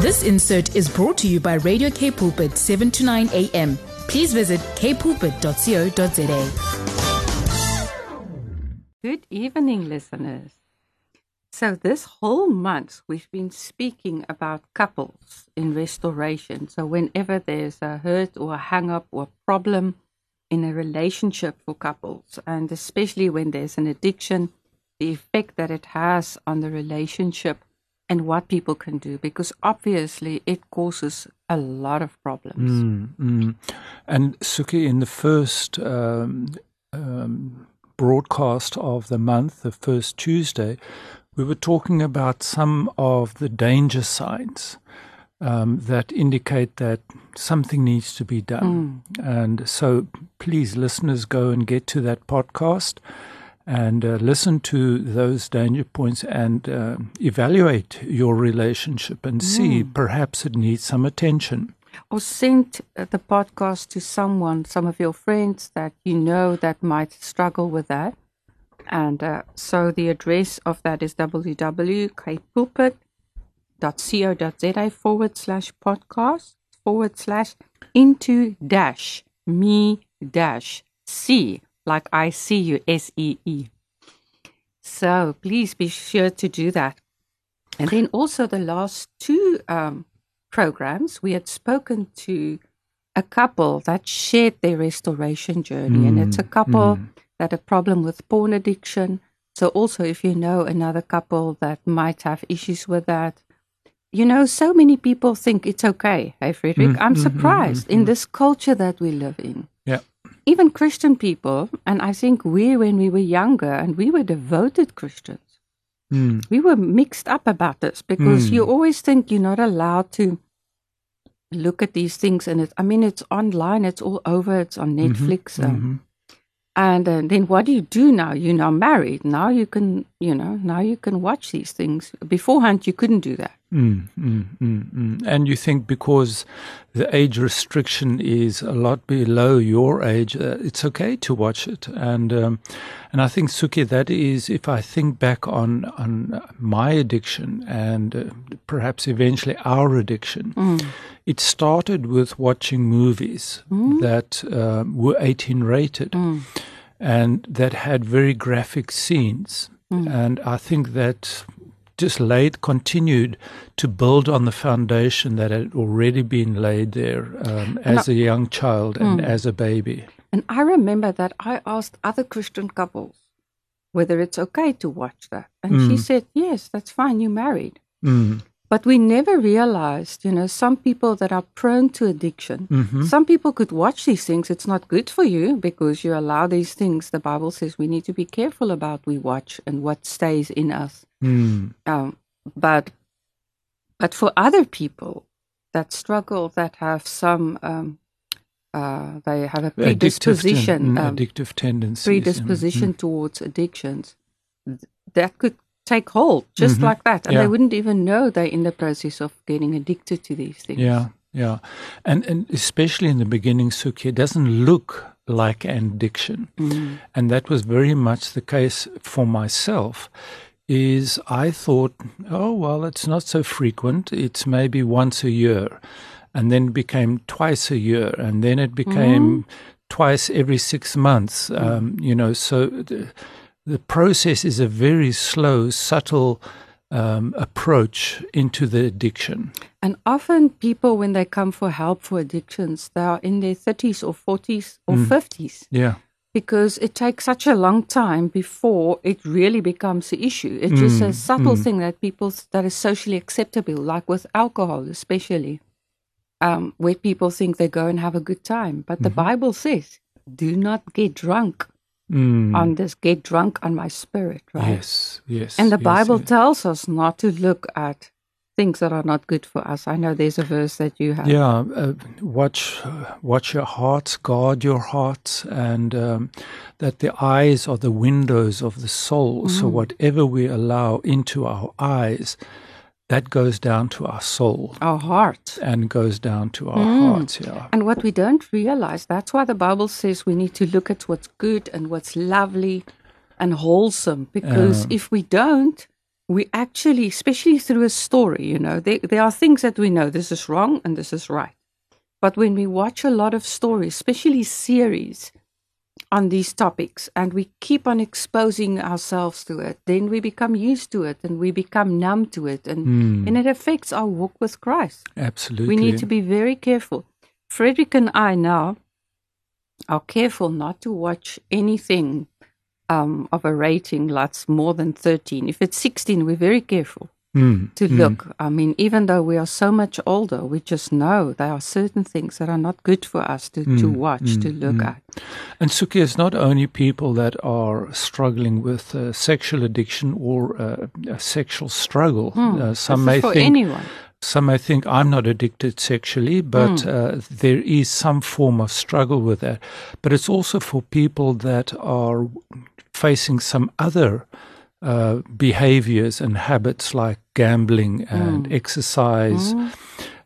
This insert is brought to you by Radio K Pulpit 7 to 9 a.m. Please visit kpulpit.co.za. Good evening, listeners. So, this whole month we've been speaking about couples in restoration. So, whenever there's a hurt or a hang up or a problem in a relationship for couples, and especially when there's an addiction, the effect that it has on the relationship and what people can do, because obviously it causes a lot of problems. Mm, mm. And Suki, in the first um, um, broadcast of the month, the first Tuesday, we were talking about some of the danger signs um, that indicate that something needs to be done. Mm. And so, please, listeners, go and get to that podcast and uh, listen to those danger points and uh, evaluate your relationship and see perhaps it needs some attention. Or send the podcast to someone, some of your friends that you know that might struggle with that. And uh, so the address of that is www.kpulpit.co.za forward slash podcast forward slash into dash me dash see, like I see you, S E E. So please be sure to do that. And then also the last two um, programs, we had spoken to a couple that shared their restoration journey. and it's a mm, couple mm. that had a problem with porn addiction. So also if you know another couple that might have issues with that, you know, so many people think it's okay. Hey, Frederick, mm, I'm surprised in this culture that we live in. Yeah. Even Christian people, and I think we, when we were younger, and we were devoted Christians, Mm. we were mixed up about this because Mm. you always think you're not allowed to look at these things and it i mean it's online it's all over it's on netflix um, mhm. and uh, then what do you do now you're now married now you can you know now you can watch these things beforehand you couldn't do that Mm, mm, mm, mm. And you think because the age restriction is a lot below your age, uh, it's okay to watch it. And um, and I think Suki, that is, if I think back on on my addiction and uh, perhaps eventually our addiction, it started with watching movies that uh, were 18 rated and that had very graphic scenes. And I think that just laid, continued to build on the foundation that had already been laid there um, as a young child and as a baby. and i remember that i asked other christian couples whether it's okay to watch that and she said yes that's fine you're married Mm. But we never realized, you know, some people that are prone to addiction, some people could watch these things. It's not good for you because you allow these things. The Bible says we need to be careful about we watch and what stays in us. Mm. Um, but but for other people that struggle, that have some, um, uh, they have a Addictive ten- predisposition, mm, um, addictive tendencies. predisposition towards addictions, th- that could take hold just like that, and Yeah. they wouldn't even know they're in the process of getting addicted to these things. Yeah, yeah. And and especially in the beginning, Suki, it doesn't look like an addiction. And that was very much the case for myself. Is I thought, oh well, it's not so frequent. It's maybe once a year, and then it became twice a year, and then it became twice every six months. Um, you know, so the, the process is a very slow, subtle um, approach into the addiction. And often people, when they come for help for addictions, they are in their 30s or 40s or 50s Yeah. Because it takes such a long time before it really becomes an issue. It's just a subtle thing that people, that is socially acceptable, like with alcohol, especially, um, where people think they go and have a good time. But the Bible says, do not get drunk Mm. on this, get drunk on my spirit, right? Yes, yes. And the yes, Bible yes. tells us not to look at things that are not good for us. I know there's a verse that you have. Yeah, uh, watch, watch your heart, guard your heart, and um, that the eyes are the windows of the soul. Mm. So whatever we allow into our eyes, that goes down to our soul Our heart. and goes down to our Mm. hearts. Yeah. And what we don't realize, that's why the Bible says we need to look at what's good and what's lovely and wholesome. Because if we don't, we actually, especially through a story, you know, there, there are things that we know this is wrong and this is right. But when we watch a lot of stories, especially series on these topics, and we keep on exposing ourselves to it, then we become used to it and we become numb to it. And, Mm. and it affects our walk with Christ. Absolutely. We need to be very careful. Frederick and I now are careful not to watch anything um, of a rating that's more than 13. If it's 16, we're very careful Mm, to mm. look. I mean, even though we are so much older, we just know there are certain things that are not good for us to, to Mm, watch, to mm, look mm. at. And Suki, it's not only people that are struggling with uh, sexual addiction or uh, a sexual struggle. Hmm. Uh, some may think anyone. some may think I'm not addicted sexually, but Hmm. uh, there is some form of struggle with that. But it's also for people that are facing some other uh, behaviors and habits like gambling and Hmm. exercise.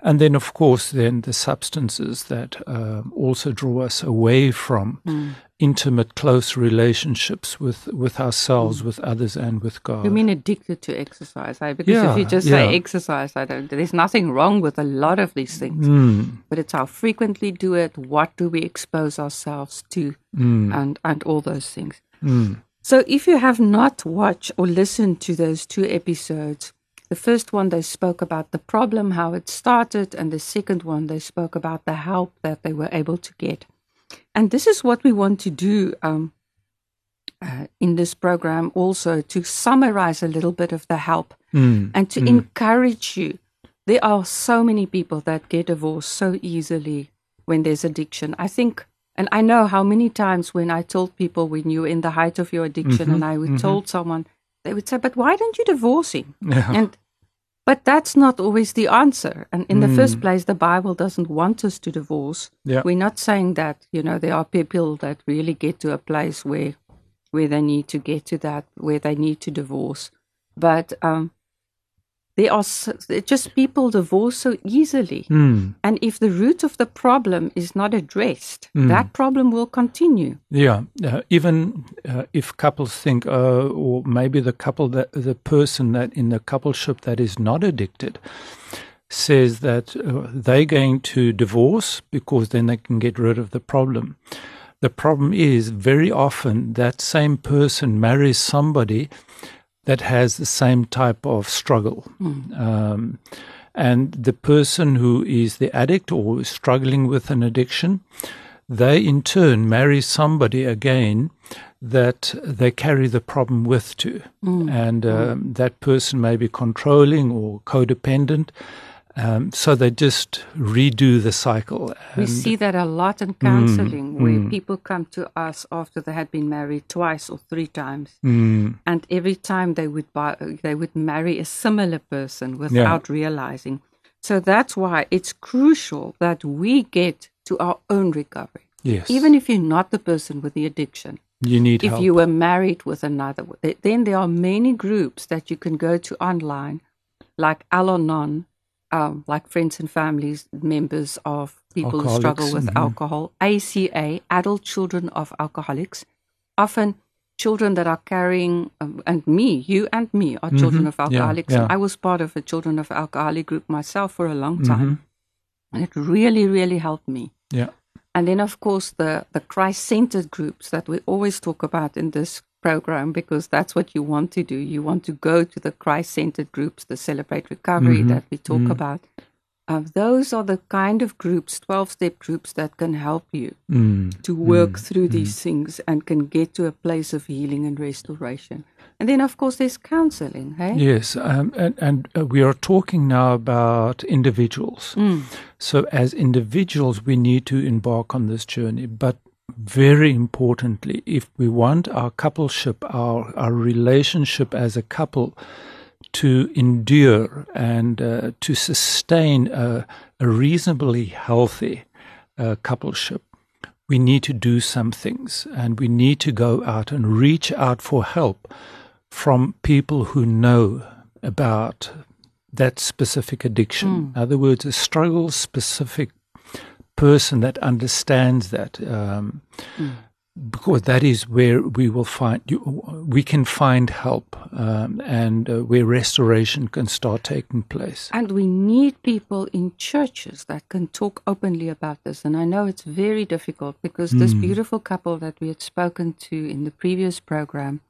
And then, of course, then the substances that um, also draw us away from Hmm. intimate, close relationships with, with ourselves, with others, and with God. You mean addicted to exercise? Eh? Because if you just yeah. say exercise, I don't, there's nothing wrong with a lot of these things. Mm, but it's how frequently do it, what do we expose ourselves to, mm, and and all those things. Mm. So if you have not watched or listened to those two episodes, the first one they spoke about the problem, how it started, and the second one they spoke about the help that they were able to get. And this is what we want to do um, uh, in this program also to summarize a little bit of the help Mm, and to encourage you. There are so many people that get divorced so easily when there's addiction. I think, and I know how many times when I told people when you're in the height of your addiction, mm-hmm. and I would mm-hmm. told someone, they would say, "But why don't you divorce him?" Yeah. And but that's not always the answer. And in the mm. first place, the Bible doesn't want us to divorce. Yeah. We're not saying that, you know, there are people that really get to a place where where they need to get to that, where they need to divorce. But um, there are just people divorce so easily. Mm. And if the root of the problem is not addressed, Mm. that problem will continue. Yeah, uh, even uh, if couples think, uh, or maybe the couple that the person that in the coupleship that is not addicted says that uh, they're going to divorce because then they can get rid of the problem. The problem is very often that same person marries somebody that has the same type of struggle. Um, and the person who is the addict or is struggling with an addiction, they in turn marry somebody again that they carry the problem with too. And um, that person may be controlling or codependent. Um, so they just redo the cycle. We see that a lot in counseling where people come to us after they had been married twice or three times. Mm, And every time they would buy, they would marry a similar person without realizing. So that's why it's crucial that we get to our own recovery. yes. Even if you're not the person with the addiction, you need if help. you were married with another, then there are many groups that you can go to online, like Al Anon, um, like friends and families, members of people who struggle Alcoholics, with mhm. alcohol, ACA, adult children of alcoholics, often children that are carrying, um, and me, you and me are children of Mm-hmm. yeah, alcoholics. yeah. I was part of a children of alcoholic group myself for a long Mm-hmm. time, and it really, really helped me. yeah. And then, of course, the, the Christ centered groups that we always talk about in this program because that's what you want to do. You want to go to the Christ centered groups, the Celebrate Recovery Mm-hmm. that we talk about. Uh, those are the kind of groups, 12 step groups, that can help you Mm. to work through these things and can get to a place of healing and restoration. And then, of course, there's counseling. Hey? Yes, um, and, and uh, we are talking now about individuals. So, as individuals, we need to embark on this journey. But very importantly, if we want our coupleship, our, our relationship as a couple to endure and uh, to sustain a, a reasonably healthy uh, coupleship, we need to do some things and we need to go out and reach out for help from people who know about that specific addiction. In other words, a struggle specific person that understands that. Um, because that is where we will find we can find help um, and uh, where restoration can start taking place and we need people in churches that can talk openly about this and i know it's very difficult because mm. this beautiful couple that we had spoken to in the previous program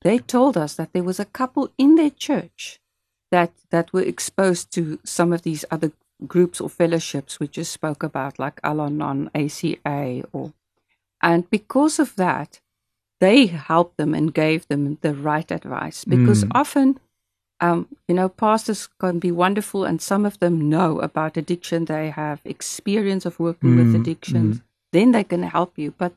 they told us that there was a couple in their church that that were exposed to some of these other groups or fellowships we just spoke about like al-anon aca or and because of that, they helped them and gave them the right advice. Because mm. often, um, you know, pastors can be wonderful, and some of them know about addiction. They have experience of working mm. with addictions. Mm. Then they can help you. But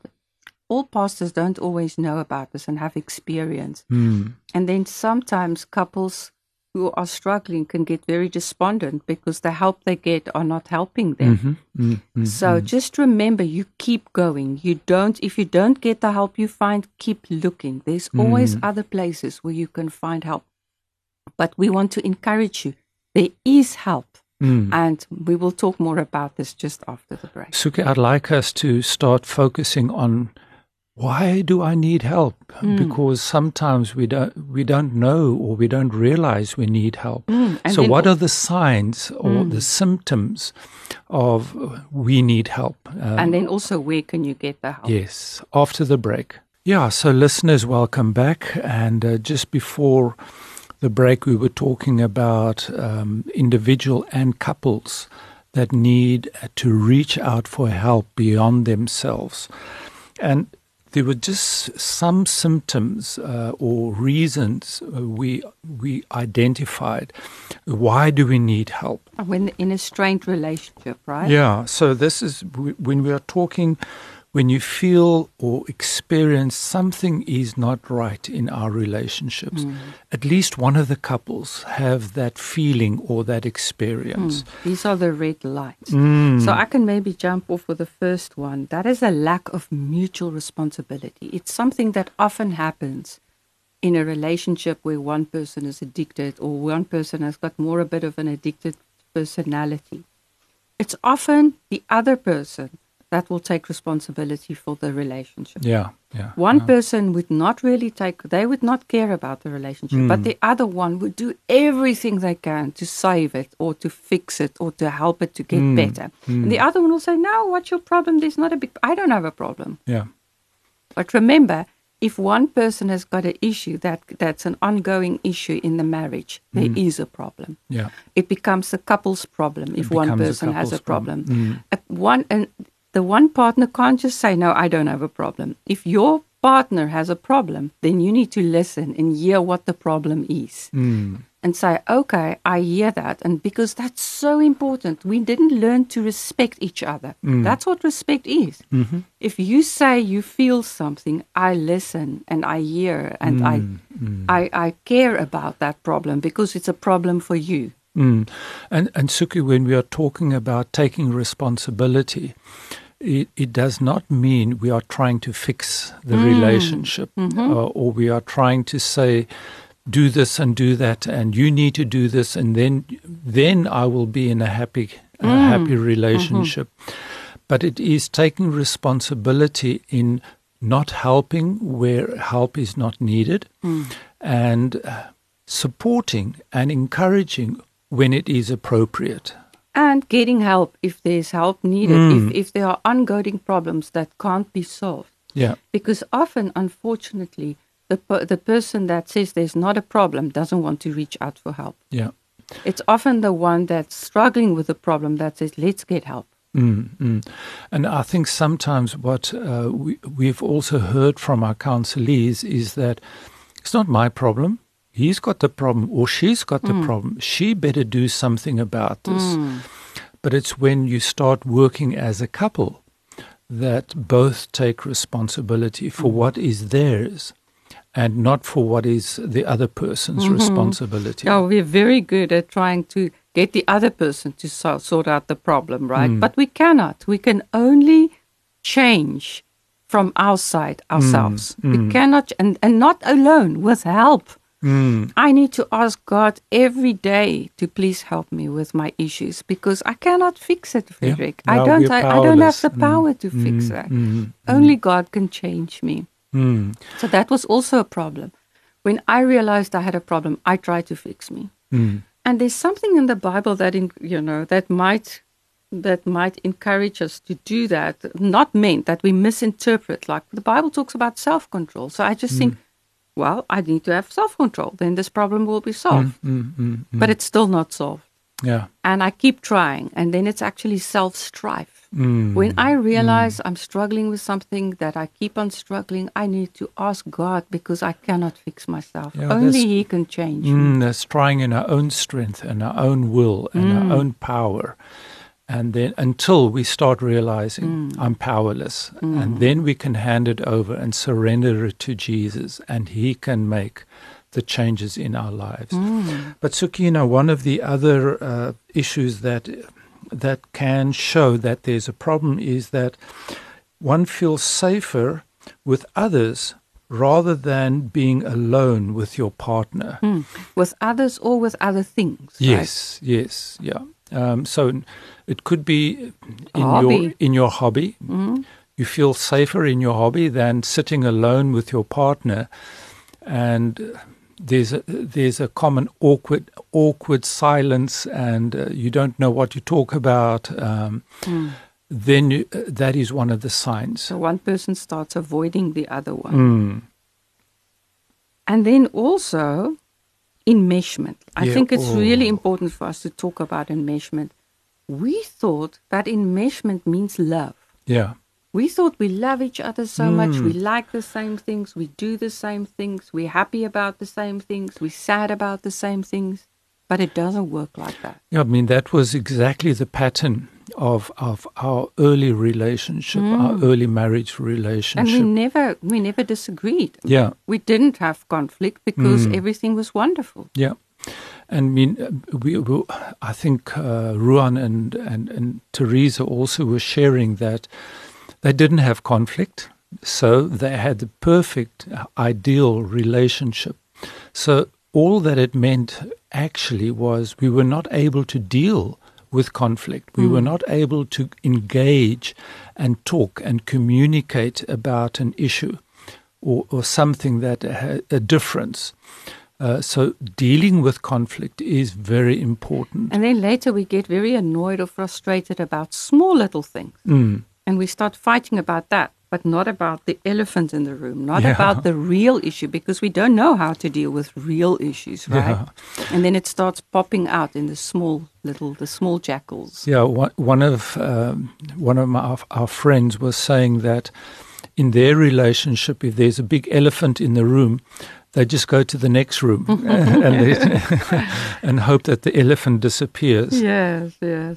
all pastors don't always know about this and have experience. Mm. And then sometimes couples who are struggling can get very despondent because the help they get are not helping them. Mm-hmm, mm-hmm, so mm-hmm. just remember you keep going. You don't if you don't get the help you find, keep looking. There's always mm. other places where you can find help. But we want to encourage you. There is help. Mm. And we will talk more about this just after the break. Suki, I'd like us to start focusing on why do I need help? Mm. Because sometimes we don't we don't know or we don't realize we need help. Mm. So what are the signs or mm. the symptoms of we need help? Um, and then also where can you get the help? Yes, after the break. Yeah, so listeners, welcome back. And uh, just before the break, we were talking about um, individual and couples that need to reach out for help beyond themselves. And there were just some symptoms uh, or reasons uh, we we identified. Why do we need help? When in a strained relationship, right? Yeah. So this is when we are talking when you feel or experience something is not right in our relationships, mm. at least one of the couples have that feeling or that experience. Mm. These are the red lights. Mm. So I can maybe jump off with the first one. That is a lack of mutual responsibility. It's something that often happens in a relationship where one person is addicted or one person has got more a bit of an addicted personality. It's often the other person that will take responsibility for the relationship. Yeah, yeah. One yeah. person would not really take, they would not care about the relationship, mm. but the other one would do everything they can to save it or to fix it or to help it to get mm. better. Mm. And the other one will say, No, what's your problem? There's not a big, I don't have a problem. Yeah. But remember, if one person has got an issue that that's an ongoing issue in the marriage, there mm. is a problem. Yeah, it becomes a couple's problem if one person a has a problem. problem. Mm. one and the one partner can't just say, No, I don't have a problem. If your partner has a problem, then you need to listen and hear what the problem is. Mm. And say, okay, I hear that. And because that's so important, we didn't learn to respect each other. Mm. That's what respect is. Mm-hmm. If you say you feel something, I listen and I hear and mm. I, mm. I, I care about that problem because it's a problem for you. Mm. And, and Suki, when we are talking about taking responsibility, it, it does not mean we are trying to fix the mm. relationship mm-hmm. uh, or we are trying to say, do this and do that, and you need to do this, and then then I will be in a happy uh, mm. happy relationship. Mm-hmm. But it is taking responsibility in not helping where help is not needed, mm. and uh, supporting and encouraging when it is appropriate. And getting help if there's help needed, Mm. if, if there are ongoing problems that can't be solved. Yeah. Because often, unfortunately, the, per- the person that says there's not a problem doesn't want to reach out for help. Yeah. It's often the one that's struggling with the problem that says, let's get help. Mm, mm. And I think sometimes what uh, we, we've also heard from our counselees is that it's not my problem. He's got the problem or she's got the Mm. problem. She better do something about this. Mm. But it's when you start working as a couple that both take responsibility for Mm. what is theirs and not for what is the other person's Mhm. responsibility. Oh, we're very good at trying to get the other person to so- sort out the problem, right? Mm. But we cannot. We can only change from our side ourselves. Mm, We mm. cannot, and, and not alone, with help. Mm. I need to ask God every day to please help me with my issues because I cannot fix it, Yeah. Frederick. No, I don't. I, I don't have the Mm. power to fix Mm, that. mm, Only God can change me. Mm. So that was also a problem. When I realized I had a problem, I tried to fix me. Mm. And there's something in the Bible that in, you know that might that might encourage us to do that. Not meant that we misinterpret. Like the Bible talks about self-control. So I just think, well, I need to have self-control. Then this problem will be solved. Mm, mm, mm, mm. But it's still not solved. yeah. And I keep trying, and then it's actually self-strife. Mm. When I realize I'm struggling with something that I keep on struggling, I need to ask God because I cannot fix myself. Yeah, Only He can change. Mm, that's trying in our own strength and our own will and Mm. our own power. And then until we start realizing Mm. I'm powerless, and then we can hand it over and surrender it to Jesus, and He can make the changes in our lives. Mm. But Suki, you know, one of the other uh, issues that that can show that there's a problem is that one feels safer with others rather than being alone with your partner. Mm. With others or with other things. right? Yes, yes, yeah. Um, so it could be in your Hobby. in your hobby. Mm. You feel safer in your hobby than sitting alone with your partner, and there's a, there's a common awkward awkward silence, and uh, you don't know what you talk about. Um, Mm. Then you, uh, that is one of the signs. So one person starts avoiding the other one. Mm. And then also enmeshment. I Yeah, think it's really oh. important for us to talk about enmeshment. We thought that enmeshment means love. Yeah. We thought we love each other so much, Mm. we like the same things, we do the same things, we're happy about the same things, we're sad about the same things, but it doesn't work like that. Yeah, I mean that was exactly the pattern of of our early relationship, our early marriage relationship. And we never we never disagreed. yeah, We didn't have conflict because Mm. everything was wonderful. yeah. And I mean, uh, we, we I think uh, Ruan and, and and Teresa also were sharing that they didn't have conflict, so they had the perfect, uh, ideal relationship. So all that it meant actually was we were not able to deal with conflict. We were not able to engage and talk and communicate about an issue or, or something that had a difference. Uh, so dealing with conflict is very important. And then later we get very annoyed or frustrated about small little things. Mm, And we start fighting about that, but not about the elephant in the room, not Yeah. about the real issue, because we don't know how to deal with real issues, right? Yeah. And then it starts popping out in the small little, the small jackals. Yeah, one, one of um, one of my, our, our friends was saying that in their relationship, if there's a big elephant in the room, they just go to the next room and, they, and hope that the elephant disappears. Yes, yes.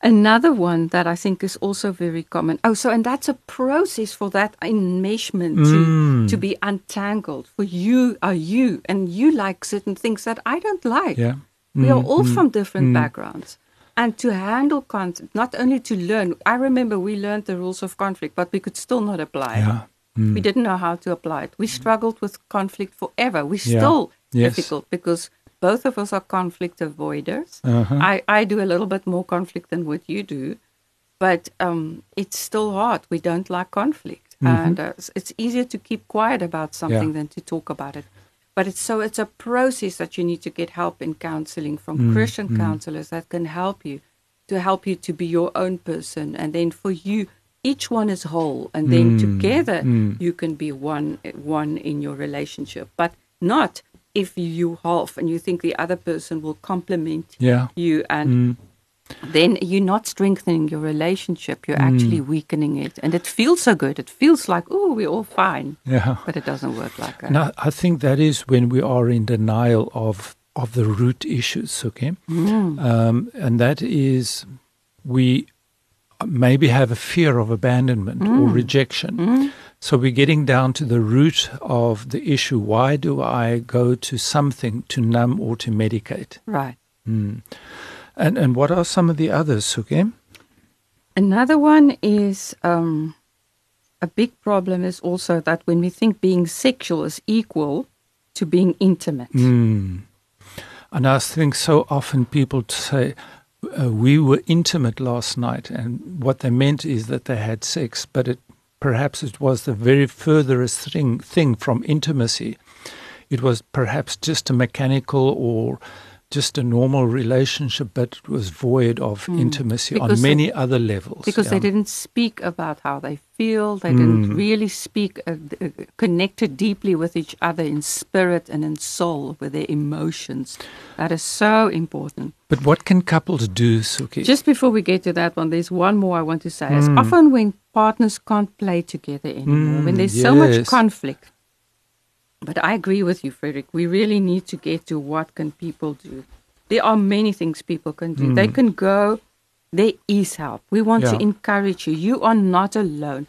Another one that I think is also very common. Oh, so and that's a process for that enmeshment to, Mm. to be untangled. For you are you, and you like certain things that I don't like. Yeah. We are Mm, all mm, from different mm. backgrounds. And to handle conflict, not only to learn, I remember we learned the rules of conflict, but we could still not apply it. Yeah. Mm. We didn't know how to apply it. We struggled with conflict forever. We Yeah. still Yes. difficult because both of us are conflict avoiders. Uh-huh. I, I do a little bit more conflict than what you do, but um, it's still hard. We don't like conflict, and uh, it's- it's easier to keep quiet about something Yeah. than to talk about it. But it's so it's a process that you need to get help in counseling from Christian counselors that can help you to help you to be your own person, and then for you. Each one is whole, and then Mm, together mm. you can be one one in your relationship, but not if you half and you think the other person will complement Yeah. you and Mm. Then you're not strengthening your relationship you're actually weakening it and it feels so good it feels like oh we're all fine Yeah. but it doesn't work like that And I, think that is when we are in denial of of the root issues, okay? Mm. Um, and that is we maybe have a fear of abandonment or rejection. So we're getting down to the root of the issue. Why do I go to something to numb or to medicate? right Mm. And and what are some of the others, okay? another one is um, a big problem is also that when we think being sexual is equal to being intimate. Mm. And I think so often people say, uh, we were intimate last night, and what they meant is that they had sex, but it perhaps it was the very furthest thing thing from intimacy. It was perhaps just a mechanical or just a normal relationship, but it was void of Mm. intimacy Because on they- many other levels. Because they didn't speak about how they feel. They didn't Mm. really speak, uh, uh, connected deeply with each other in spirit and in soul with their emotions. That is so important. But what can couples do, Suki? Just before we get to that one, there's one more I want to say. It's Mm. often when partners can't play together anymore, when Mm, there's so much conflict. But I agree with you, Frederick. We really need to get to what can people do. There are many things people can do. They Mm. can go. There is help. We want to encourage you. You are not alone.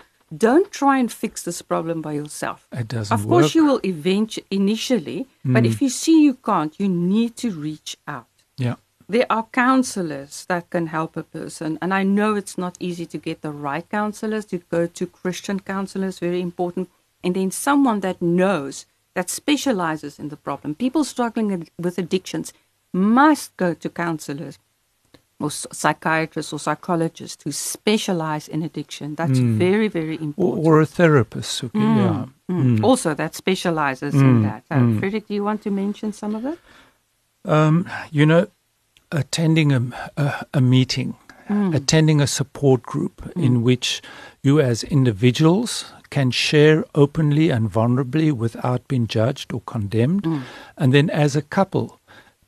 Don't try and fix this problem by yourself. it doesn't Of course, work. you will eventually, initially, but Mm. if you see you can't, you need to reach out yeah. there are counselors that can help a person and i know it's not easy to get the right counselors to go to christian counselors very important and then someone that knows that specializes in the problem people struggling with addictions must go to counselors or psychiatrists or psychologists who specialize in addiction that's Mm. very very important or a therapist, Suki. Mm, Yeah. mm. Also that specializes in Mm, that uh, mm. Frederick, do you want to mention some of it Um, you know, attending a, a, a meeting, attending a support group in which you as individuals can share openly and vulnerably without being judged or condemned. Mm. And then as a couple,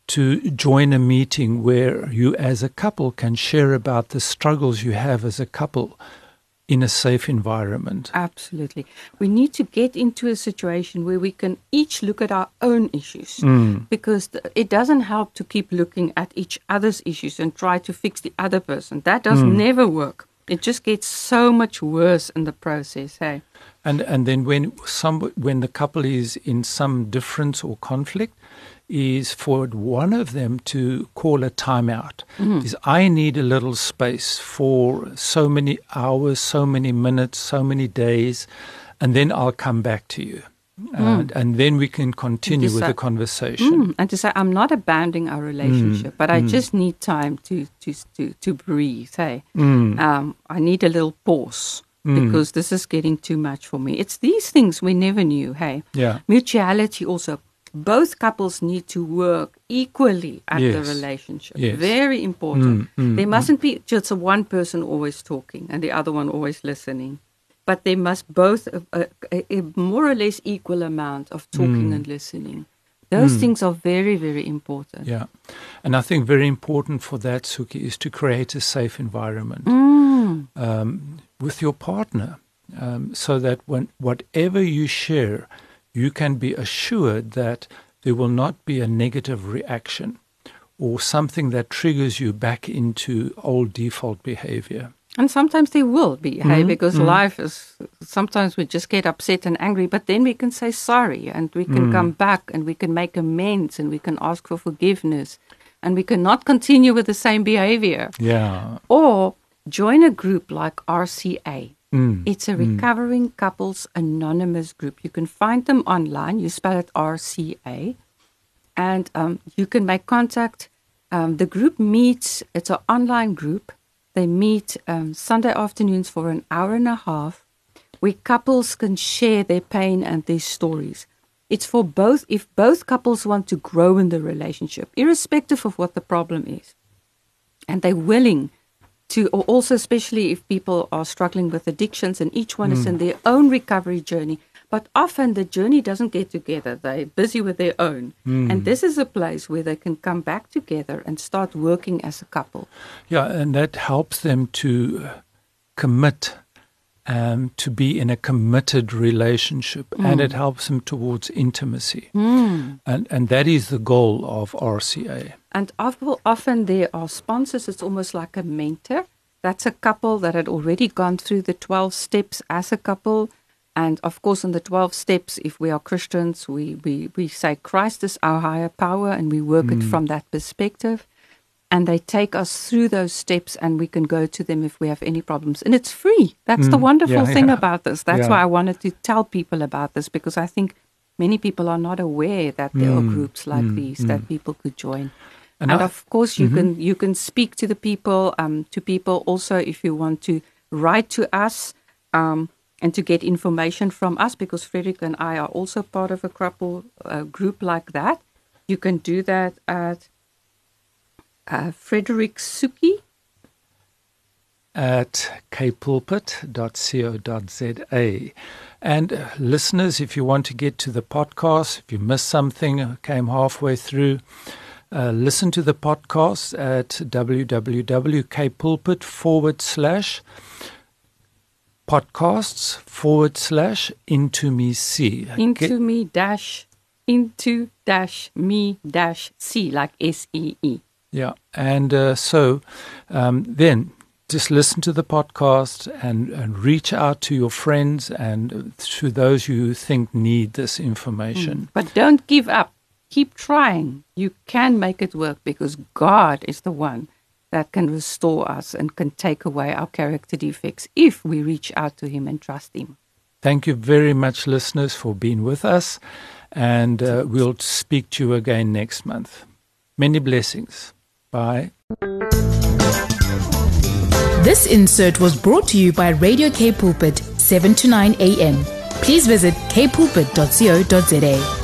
to join a meeting where you as a couple can share about the struggles you have as a couple in a safe environment. Absolutely. We need to get into a situation where we can each look at our own issues Mm. because th- it doesn't help to keep looking at each other's issues and try to fix the other person. That does Mm. never work. It just gets so much worse in the process. Hey. And and then when some when the couple is in some difference or conflict, is for one of them to call a timeout. Mm. Is I need a little space for so many hours, so many minutes, so many days, and then I'll come back to you, and, and then we can continue with the conversation. Mm, and to say, I'm not abandoning our relationship, but I mm. just need time to, to, to, to breathe. Hey. Mm. um, I need a little pause Mm. because this is getting too much for me. It's these things we never knew. Hey, Yeah. mutuality also. Both couples need to work equally at the relationship. Yes. Very important. Mm, mm, there mm. mustn't be just a one person always talking and the other one always listening. But they must both a, a, a- a more or less equal amount of talking Mm. and listening. Those Mm. things are very, very important. Yeah, and I think very important for that, Suki, is to create a safe environment. Mm. um, with your partner um, so that when whatever you share, you can be assured that there will not be a negative reaction or something that triggers you back into old default behavior. And sometimes they will be, hey, Mhm, because mhm. life is sometimes we just get upset and angry, but then we can say sorry and we can Mm. come back and we can make amends and we can ask for forgiveness and we cannot continue with the same behavior. Yeah. Or join a group like RCA. Mm, It's a mm. Recovering Couples Anonymous group. You can find them online. You spell it RCA. And um, you can make contact. Um, the group meets, it's an online group. They meet um, Sunday afternoons for an hour and a half where couples can share their pain and their stories. It's for both, if both couples want to grow in the relationship, irrespective of what the problem is. And they're willing to, or also especially if people are struggling with addictions and each one is Mm. in their own recovery journey. But often the journey doesn't get together. They're busy with their own. Mm. And this is a place where they can come back together and start working as a couple. Yeah, and that helps them to commit um, to be in a committed relationship, and Mm. it helps them towards intimacy. Mm. And, and that is the goal of RCA. And of- often there are sponsors, it's almost like a mentor. That's a couple that had already gone through the 12 steps as a couple. And of course, in the 12 steps, if we are Christians, we, we, we say Christ is our higher power and we work it Mm. from that perspective. And they take us through those steps and we can go to them if we have any problems. And it's free. That's the Mm. wonderful Yeah, thing yeah. about this. That's Yeah. why I wanted to tell people about this because I think many people are not aware that there are groups like these that people could join. And, I- of course, you can you can speak to the people um, to people also if you want to write to us um, and to get information from us because Frederick and I are also part of a couple uh, group like that. You can do that at uh, Frederick Suki at kpulpit.co.za. And uh, listeners, if you want to get to the podcast, if you missed something, uh, came halfway through, uh, listen to the podcast at www.kpulpit forward slash podcasts forward slash into me see. into Get- me dash into dash me dash c like S E E. Yeah, and uh, so um, then just listen to the podcast and, and reach out to your friends and uh, to those you think need this information. But don't give up. Keep trying. You can make it work because God is the one that can restore us and can take away our character defects if we reach out to Him and trust Him. Thank you very much, listeners, for being with us, and uh, we'll speak to you again next month. Many blessings. Bye. This insert was brought to you by Radio K Pulpit, 7 to 9 a.m. Please visit kpulpit.co.za.